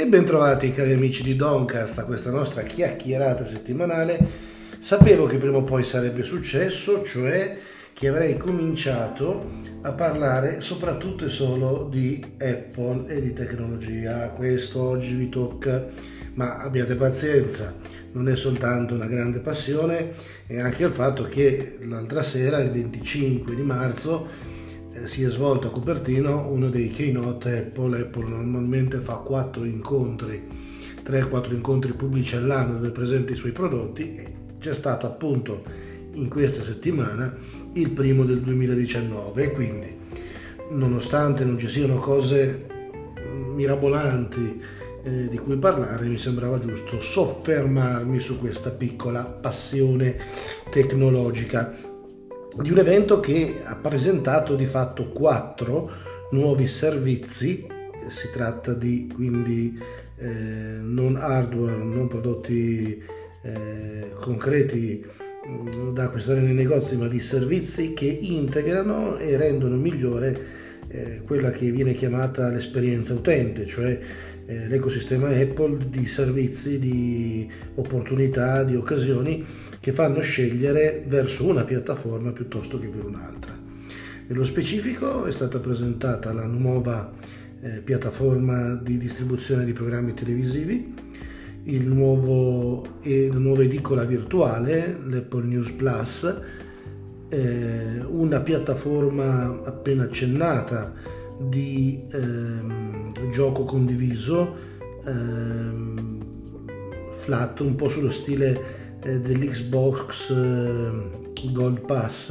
E bentrovati cari amici di Doncast a questa nostra chiacchierata settimanale. Sapevo che prima o poi sarebbe successo, cioè che avrei cominciato a parlare soprattutto e solo di Apple e di tecnologia. Questo oggi vi tocca, ma abbiate pazienza, non è soltanto una grande passione, è anche il fatto che l'altra sera, il 25 di marzo, si è svolto a Cupertino uno dei keynote Apple. Apple normalmente fa quattro incontri, 3-4 incontri pubblici all'anno dove presenta i suoi prodotti e c'è stato appunto in questa settimana il primo del 2019 e quindi nonostante non ci siano cose mirabolanti eh, di cui parlare mi sembrava giusto soffermarmi su questa piccola passione tecnologica di un evento che ha presentato di fatto quattro nuovi servizi, si tratta di quindi eh, non hardware, non prodotti eh, concreti mm, da acquistare nei negozi, ma di servizi che integrano e rendono migliore eh, quella che viene chiamata l'esperienza utente, cioè eh, l'ecosistema Apple di servizi, di opportunità, di occasioni che fanno scegliere verso una piattaforma piuttosto che per un'altra. Nello specifico è stata presentata la nuova eh, piattaforma di distribuzione di programmi televisivi, il nuovo, la nuova edicola virtuale, l'Apple News Plus, eh, una piattaforma appena accennata di ehm, gioco condiviso, ehm, flat, un po' sullo stile eh, dell'Xbox eh, Gold Pass,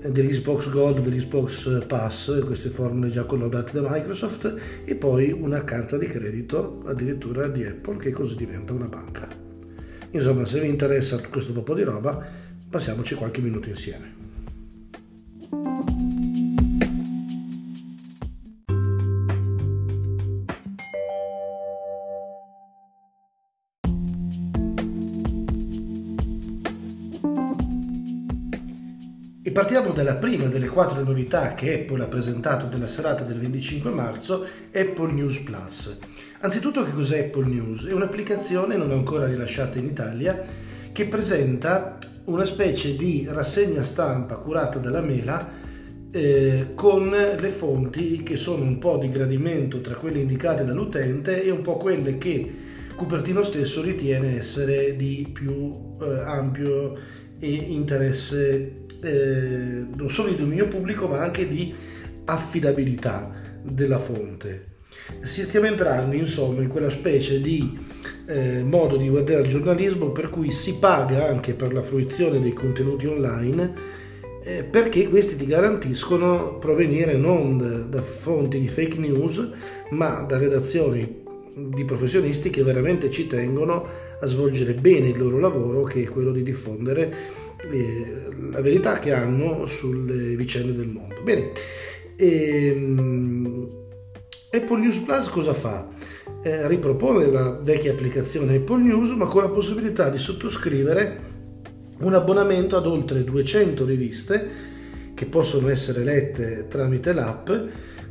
eh, dell'Xbox Gold, dell'Xbox Pass, queste formule già collaudate da Microsoft, e poi una carta di credito addirittura di Apple che così diventa una banca. Insomma, se vi interessa questo po' di roba, passiamoci qualche minuto insieme. partiamo dalla prima delle quattro novità che Apple ha presentato nella serata del 25 marzo, Apple News Plus. Anzitutto che cos'è Apple News? È un'applicazione non ancora rilasciata in Italia che presenta una specie di rassegna stampa curata dalla Mela eh, con le fonti che sono un po' di gradimento tra quelle indicate dall'utente e un po' quelle che Cupertino stesso ritiene essere di più eh, ampio e interesse eh, non solo di dominio pubblico ma anche di affidabilità della fonte. Si stiamo entrando insomma in quella specie di eh, modo di guardare il giornalismo per cui si paga anche per la fruizione dei contenuti online eh, perché questi ti garantiscono provenire non da, fonti di fake news ma da redazioni di professionisti che veramente ci tengono a svolgere bene il loro lavoro che è quello di diffondere la verità che hanno sulle vicende del mondo. Bene, ehm, Apple News Plus cosa fa? Eh, ripropone la vecchia applicazione Apple News ma con la possibilità di sottoscrivere un abbonamento ad oltre 200 riviste che possono essere lette tramite l'app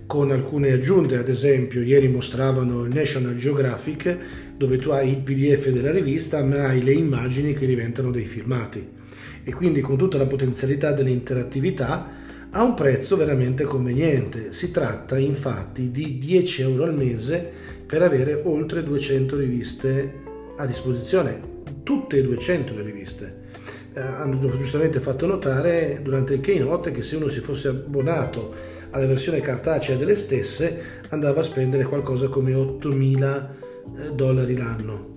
con alcune aggiunte, ad esempio ieri mostravano il National Geographic dove tu hai il PDF della rivista ma hai le immagini che diventano dei filmati e quindi con tutta la potenzialità dell'interattività a un prezzo veramente conveniente. Si tratta infatti di 10 euro al mese per avere oltre 200 riviste a disposizione, tutte e 200 le riviste. Eh, hanno giustamente fatto notare durante il keynote che se uno si fosse abbonato alla versione cartacea delle stesse andava a spendere qualcosa come 8.000 eh, dollari l'anno.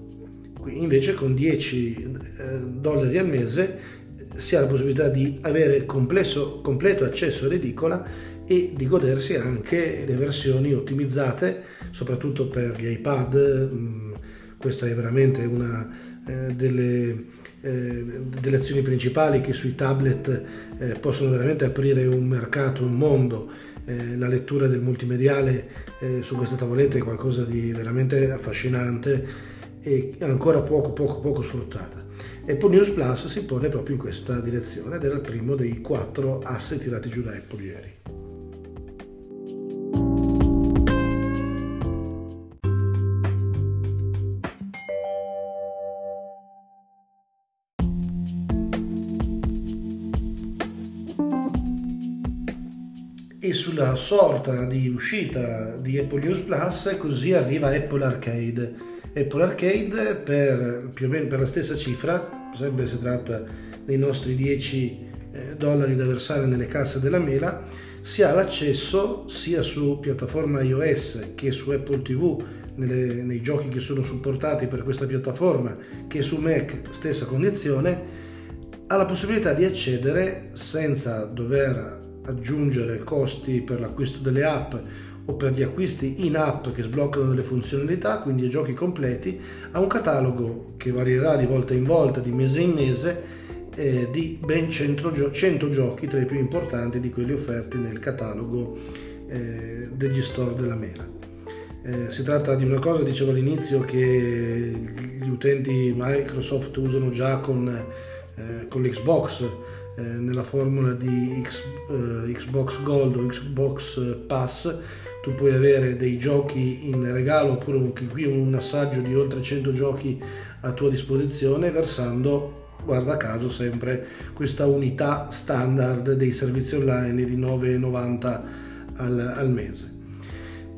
Invece con 10 eh, dollari al mese si ha la possibilità di avere complesso, completo accesso all'edicola e di godersi anche le versioni ottimizzate, soprattutto per gli iPad. Mm, questa è veramente una eh, delle, eh, delle, azioni principali che sui tablet eh, possono veramente aprire un mercato, un mondo. La lettura del multimediale su queste tavolette è qualcosa di veramente affascinante e ancora poco, poco, poco sfruttata. Apple News Plus si pone proprio in questa direzione ed era il primo dei quattro assi tirati giù da Apple ieri. E sulla sorta di uscita di Apple News Plus così arriva Apple Arcade. Apple Arcade per più o meno per la stessa cifra, sempre si tratta dei nostri 10 eh, dollari da versare nelle casse della mela, si ha l'accesso sia su piattaforma iOS che su Apple TV nelle, nei giochi che sono supportati per questa piattaforma che su Mac stessa condizione alla possibilità di accedere senza dover aggiungere costi per l'acquisto delle app o per gli acquisti in app che sbloccano delle funzionalità, quindi a giochi completi, a un catalogo che varierà di volta in volta, di mese in mese, eh, di ben 100, gio- 100, giochi tra i più importanti di quelli offerti nel catalogo eh, degli store della Mela. Eh, si tratta di una cosa, dicevo all'inizio, che gli utenti Microsoft usano già con, eh, con l'Xbox eh, nella formula di X, eh, Xbox Gold o Xbox Pass tu puoi avere dei giochi in regalo oppure anche qui un assaggio di oltre 100 giochi a tua disposizione versando guarda caso sempre questa unità standard dei servizi online di 9,90 al, al mese.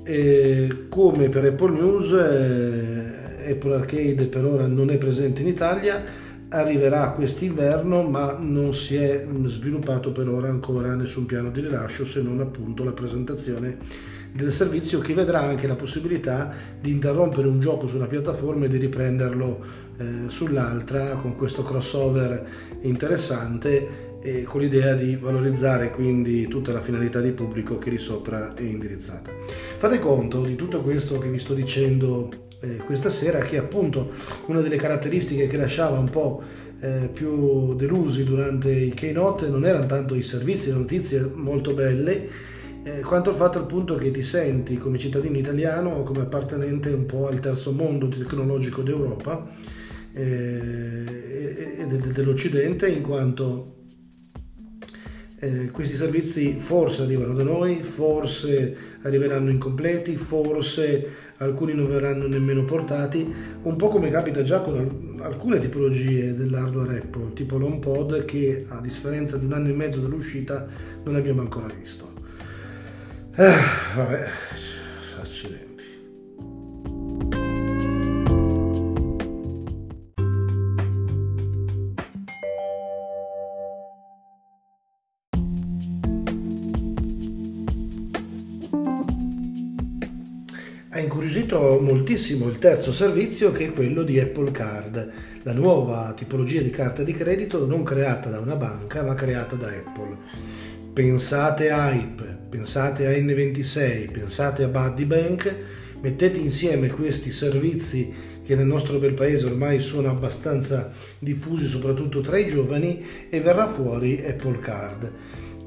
E come per Apple News eh, Apple Arcade per ora non è presente in Italia arriverà quest'inverno ma non si è sviluppato per ora ancora nessun piano di rilascio se non appunto la presentazione del servizio che vedrà anche la possibilità di interrompere un gioco su una piattaforma e di riprenderlo eh, sull'altra con questo crossover interessante e con l'idea di valorizzare quindi tutta la finalità di pubblico che lì sopra è indirizzata. Fate conto di tutto questo che vi sto dicendo eh, questa sera che appunto una delle caratteristiche che lasciava un po' eh, più delusi durante i keynote non erano tanto i servizi, le notizie molto belle, eh, quanto il fatto appunto che ti senti come cittadino italiano o come appartenente un po' al terzo mondo tecnologico d'Europa eh, e dell'Occidente in quanto eh, questi servizi forse arrivano da noi, forse arriveranno incompleti, forse alcuni non verranno nemmeno portati, un po' come capita già con alcune tipologie dell'hardware Apple, tipo l'HomePod che a differenza di un anno e mezzo dall'uscita non abbiamo ancora visto. Eh, vabbè, accidenti. Moltissimo il terzo servizio che è quello di Apple Card, la nuova tipologia di carta di credito non creata da una banca ma creata da Apple. Pensate a Hype, pensate a N26, pensate a Buddy Bank, mettete insieme questi servizi che nel nostro bel paese ormai sono abbastanza diffusi soprattutto tra i giovani e verrà fuori Apple Card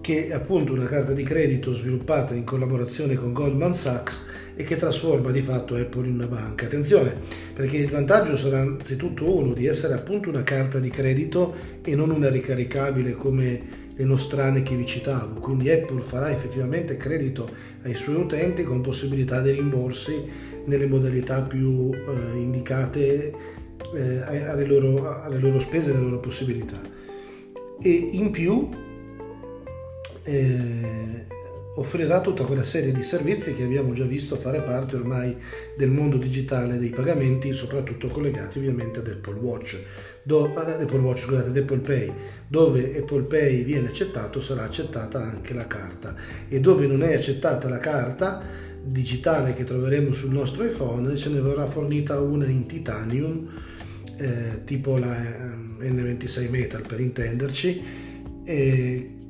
che è appunto una carta di credito sviluppata in collaborazione con Goldman Sachs e che trasforma di fatto Apple in una banca. Attenzione, perché il vantaggio sarà anzitutto uno di essere appunto una carta di credito e non una ricaricabile come le nostrane che vi citavo. Quindi Apple farà effettivamente credito ai suoi utenti con possibilità di rimborsi nelle modalità più eh, indicate eh, alle, loro, alle loro spese e alle loro possibilità. E in più eh, offrirà tutta quella serie di servizi che abbiamo già visto fare parte ormai del mondo digitale dei pagamenti, soprattutto collegati ovviamente ad Apple Watch, do, Apple Watch, scusate, Apple Pay, dove Apple Pay viene accettato sarà accettata anche la carta. E dove non è accettata la carta digitale che troveremo sul nostro iPhone ce ne verrà fornita una in titanium eh, tipo la eh, N26 Metal per intenderci eh,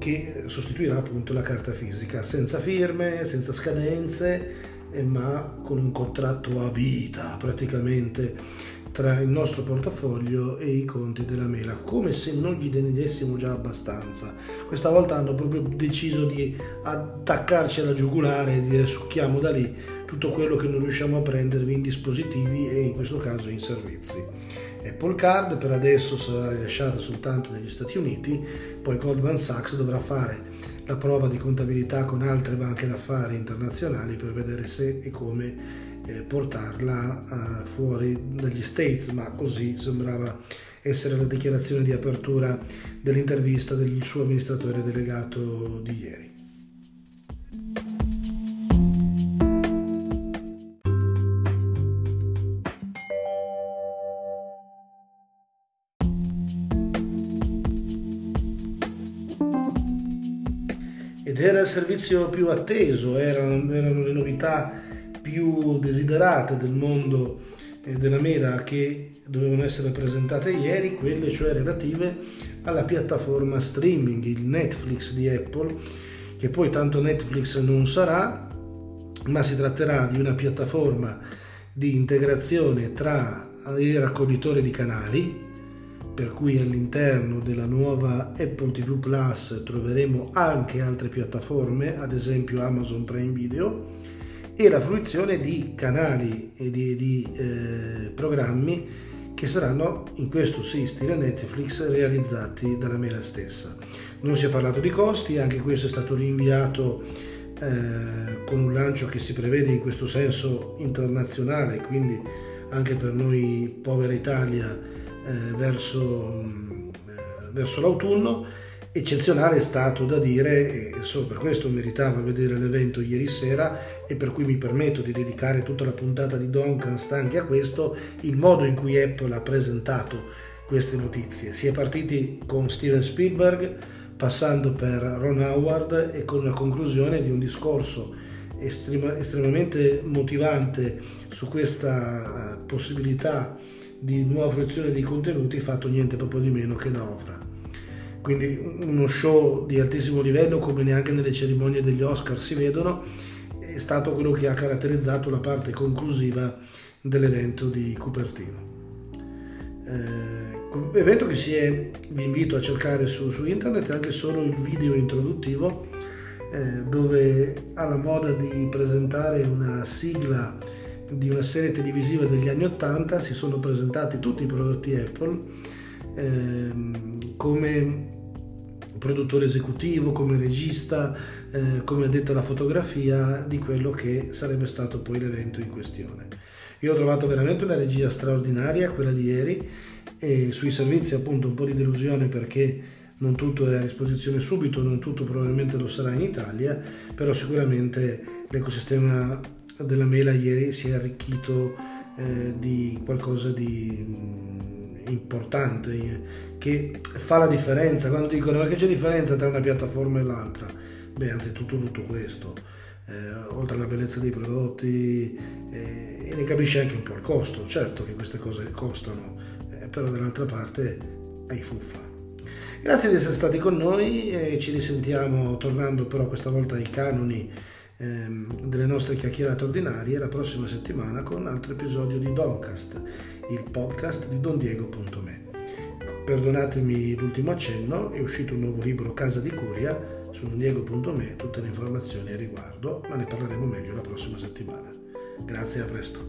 che sostituirà appunto la carta fisica, senza firme, senza scadenze, ma con un contratto a vita praticamente tra il nostro portafoglio e i conti della mela, come se non gli ne dessimo già abbastanza. Questa volta hanno proprio deciso di attaccarci alla giugulare e dire succhiamo da lì tutto quello che non riusciamo a prendervi in dispositivi e in questo caso in servizi. Apple Card per adesso sarà rilasciata soltanto negli Stati Uniti, poi Goldman Sachs dovrà fare la prova di contabilità con altre banche d'affari internazionali per vedere se e come eh, portarla uh, fuori dagli States, ma così sembrava essere la dichiarazione di apertura dell'intervista del suo amministratore delegato di ieri. Era il servizio più atteso, erano, erano le novità più desiderate del mondo eh, della mela che dovevano essere presentate ieri, quelle cioè relative alla piattaforma streaming, il Netflix di Apple, che poi tanto Netflix non sarà, ma si tratterà di una piattaforma di integrazione tra i raccoglitori di canali, per cui all'interno della nuova Apple TV Plus troveremo anche altre piattaforme, ad esempio Amazon Prime Video, e la fruizione di canali e di, di eh, programmi che saranno in questo sì stile Netflix realizzati dalla Mela stessa. Non si è parlato di costi, anche questo è stato rinviato eh, con un lancio che si prevede in questo senso internazionale, quindi anche per noi povera Italia verso, eh, verso l'autunno. Eccezionale è stato da dire, e solo per questo meritava vedere l'evento ieri sera e per cui mi permetto di dedicare tutta la puntata di Doncast anche a questo, il modo in cui Apple ha presentato queste notizie. Si è partiti con Steven Spielberg, passando per Ron Howard e con la conclusione di un discorso estrema, estremamente motivante su questa uh, possibilità di nuova fruizione dei contenuti fatto niente proprio di meno che da Ofra. Quindi uno show di altissimo livello come neanche nelle cerimonie degli Oscar si vedono è stato quello che ha caratterizzato la parte conclusiva dell'evento di Cupertino. Eh, evento che si è, vi invito a cercare su, su internet anche solo il video introduttivo eh, dove ha la moda di presentare una sigla di una serie televisiva degli anni 80 si sono presentati tutti i prodotti Apple ehm, come produttore esecutivo, come regista, eh, come addetto alla fotografia di quello che sarebbe stato poi l'evento in questione. Io ho trovato veramente una regia straordinaria, quella di ieri, e sui servizi appunto un po' di delusione perché non tutto è a disposizione subito, non tutto probabilmente lo sarà in Italia, però sicuramente l'ecosistema della mela ieri si è arricchito eh, di qualcosa di mm, importante che fa la differenza. Quando dicono ma che c'è differenza tra una piattaforma e l'altra? Beh anzitutto tutto questo eh, oltre alla bellezza dei prodotti eh, e ne capisce anche un po' il costo. Certo che queste cose costano eh, però dall'altra parte hai fuffa. Grazie di essere stati con noi e ci risentiamo tornando però questa volta ai canoni ehm, delle nostre chiacchierate ordinarie la prossima settimana con un altro episodio di Doncast, il podcast di dondiego.me. Perdonatemi l'ultimo accenno, è uscito un nuovo libro Casa di Curia su dondiego.me, tutte le informazioni a riguardo, ma ne parleremo meglio la prossima settimana. Grazie e a presto.